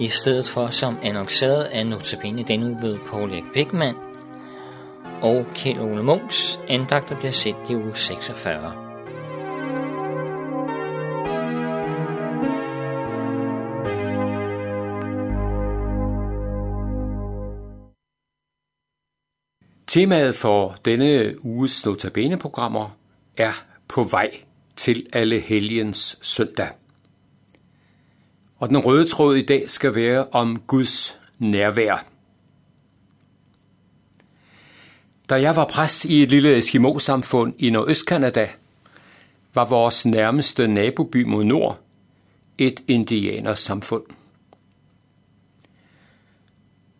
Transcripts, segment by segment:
i stedet for som annonceret af notabene denne uge ved Paul Erik Bækman og Kjell Ole Munks andagter bliver set i uge 46. Temaet for denne uges Notabene-programmer er på vej til alle helgens søndag. Og den røde tråd i dag skal være om Guds nærvær. Da jeg var præst i et lille Eskimo-samfund i Nordøstkanada, var vores nærmeste naboby mod nord et indianersamfund.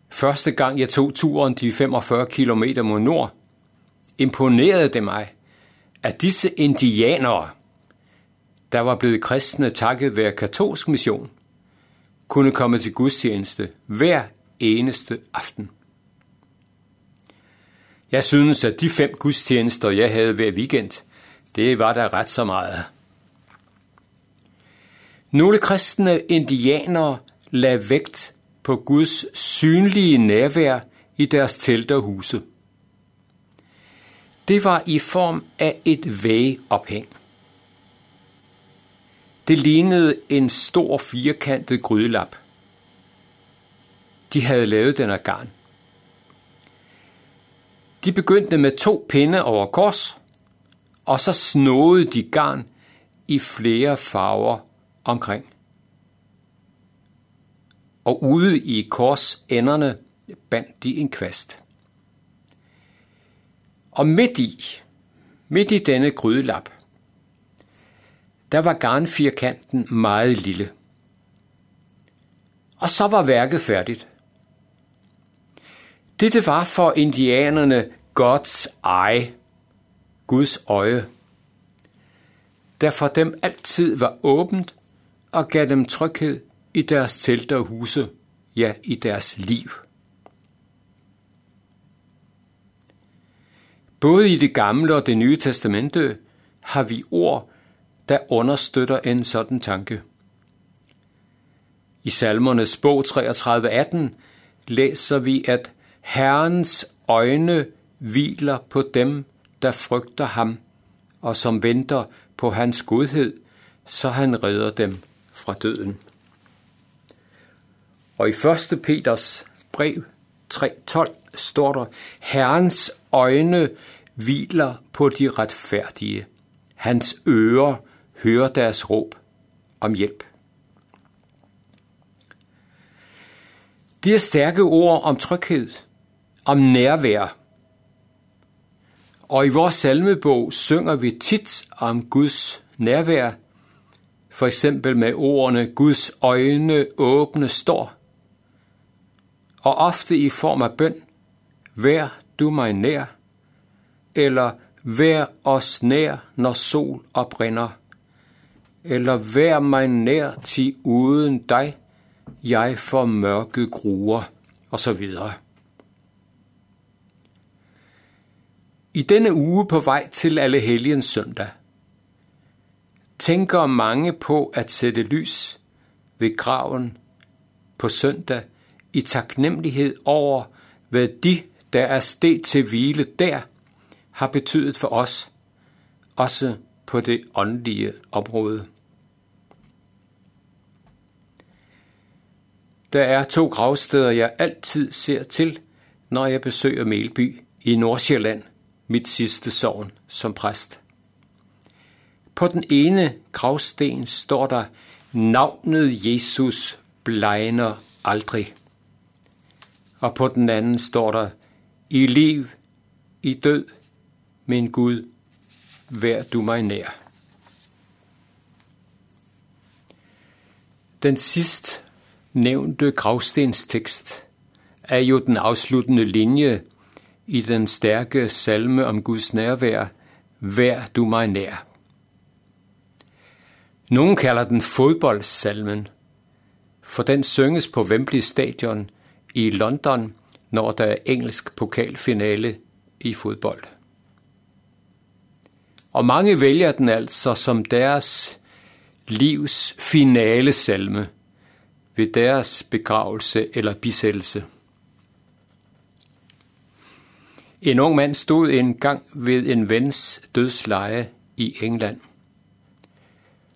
Første gang jeg tog turen de 45 km mod nord, imponerede det mig, at disse indianere, der var blevet kristne takket være katolsk mission, kunne komme til gudstjeneste hver eneste aften. Jeg synes, at de fem gudstjenester, jeg havde hver weekend, det var der ret så meget. Nogle kristne indianere lagde vægt på Guds synlige nærvær i deres telt og huse. Det var i form af et vægeophæng. Det lignede en stor firkantet grydelap. De havde lavet den af garn. De begyndte med to pinde over kors, og så snåede de garn i flere farver omkring. Og ude i korsenderne bandt de en kvast. Og midt i, midt i denne grydelap, der var garnfirkanten meget lille. Og så var værket færdigt. Dette var for indianerne Gods eye, Guds øje, der for dem altid var åbent og gav dem tryghed i deres telte og huse, ja, i deres liv. Både i det gamle og det nye testamente har vi ord, der understøtter en sådan tanke. I salmernes bog 33.18 læser vi, at Herrens øjne hviler på dem, der frygter ham, og som venter på hans godhed, så han redder dem fra døden. Og i 1. Peters brev 3.12 står der, Herrens øjne hviler på de retfærdige. Hans ører hører deres råb om hjælp. Det er stærke ord om tryghed, om nærvær. Og i vores salmebog synger vi tit om Guds nærvær, for eksempel med ordene Guds øjne åbne står, og ofte i form af bøn, vær du mig nær, eller vær os nær, når sol oprinder, eller vær mig nær til uden dig, jeg for mørke gruer, og så videre. I denne uge på vej til alle helgens søndag, tænker mange på at sætte lys ved graven på søndag i taknemmelighed over, hvad de, der er sted til hvile der, har betydet for os, også på det åndelige område. Der er to gravsteder, jeg altid ser til, når jeg besøger Melby i Nordsjælland, mit sidste sovn som præst. På den ene gravsten står der, navnet Jesus blegner aldrig. Og på den anden står der, i liv, i død, min Gud, vær du mig nær. Den sidst nævnte gravstenstekst er jo den afsluttende linje i den stærke salme om Guds nærvær, Vær du mig nær. Nogen kalder den fodboldsalmen, for den synges på Wembley Stadion i London, når der er engelsk pokalfinale i fodbold. Og mange vælger den altså som deres livs finale salme, ved deres begravelse eller bisættelse. En ung mand stod en gang ved en vens dødsleje i England.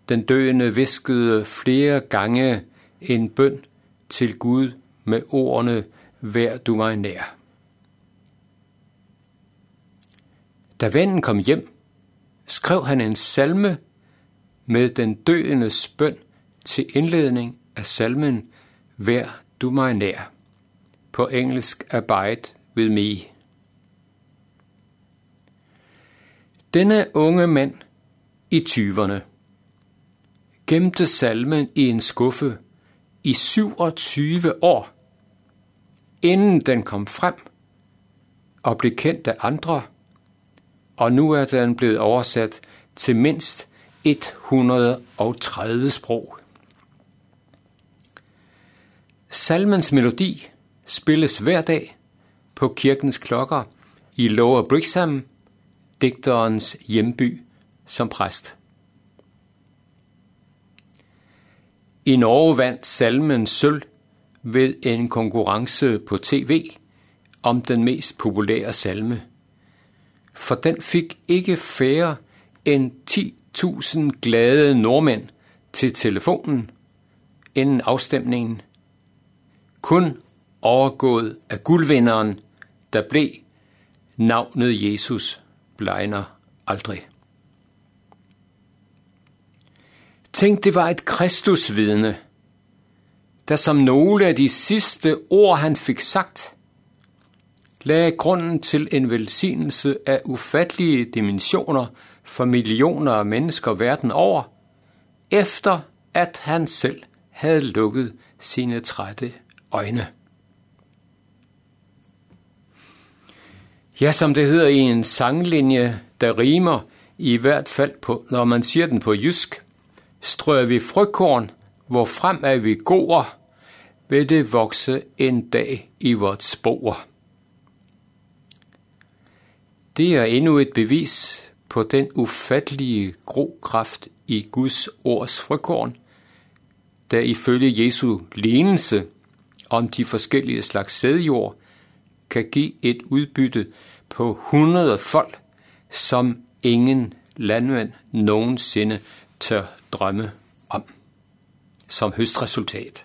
Den døende viskede flere gange en bøn til Gud med ordene, vær du mig nær. Da vennen kom hjem, skrev han en salme med den døendes bøn til indledning af salmen Vær du mig nær. På engelsk Abide with me. Denne unge mand i 20'erne gemte salmen i en skuffe i 27 år, inden den kom frem og blev kendt af andre, og nu er den blevet oversat til mindst 130 sprog. Salmens melodi spilles hver dag på kirkens klokker i Lower Brixham, digterens hjemby som præst. I Norge vandt salmen sølv ved en konkurrence på tv om den mest populære salme. For den fik ikke færre end 10.000 glade nordmænd til telefonen inden afstemningen. Kun overgået af guldvinderen, der blev navnet Jesus blegner aldrig. Tænk, det var et kristusvidne, der som nogle af de sidste ord, han fik sagt, lagde grunden til en velsignelse af ufattelige dimensioner for millioner af mennesker verden over, efter at han selv havde lukket sine trætte øjne. Ja, som det hedder i en sanglinje, der rimer, i hvert fald på, når man siger den på jysk, strøger vi frøkorn, hvor frem er vi går, vil det vokse en dag i vort spor. Det er endnu et bevis på den ufattelige grokraft i Guds ords frøkorn, der ifølge Jesu lignelse om de forskellige slags sædjord kan give et udbytte på 100 folk, som ingen landmand nogensinde tør drømme om som høstresultat.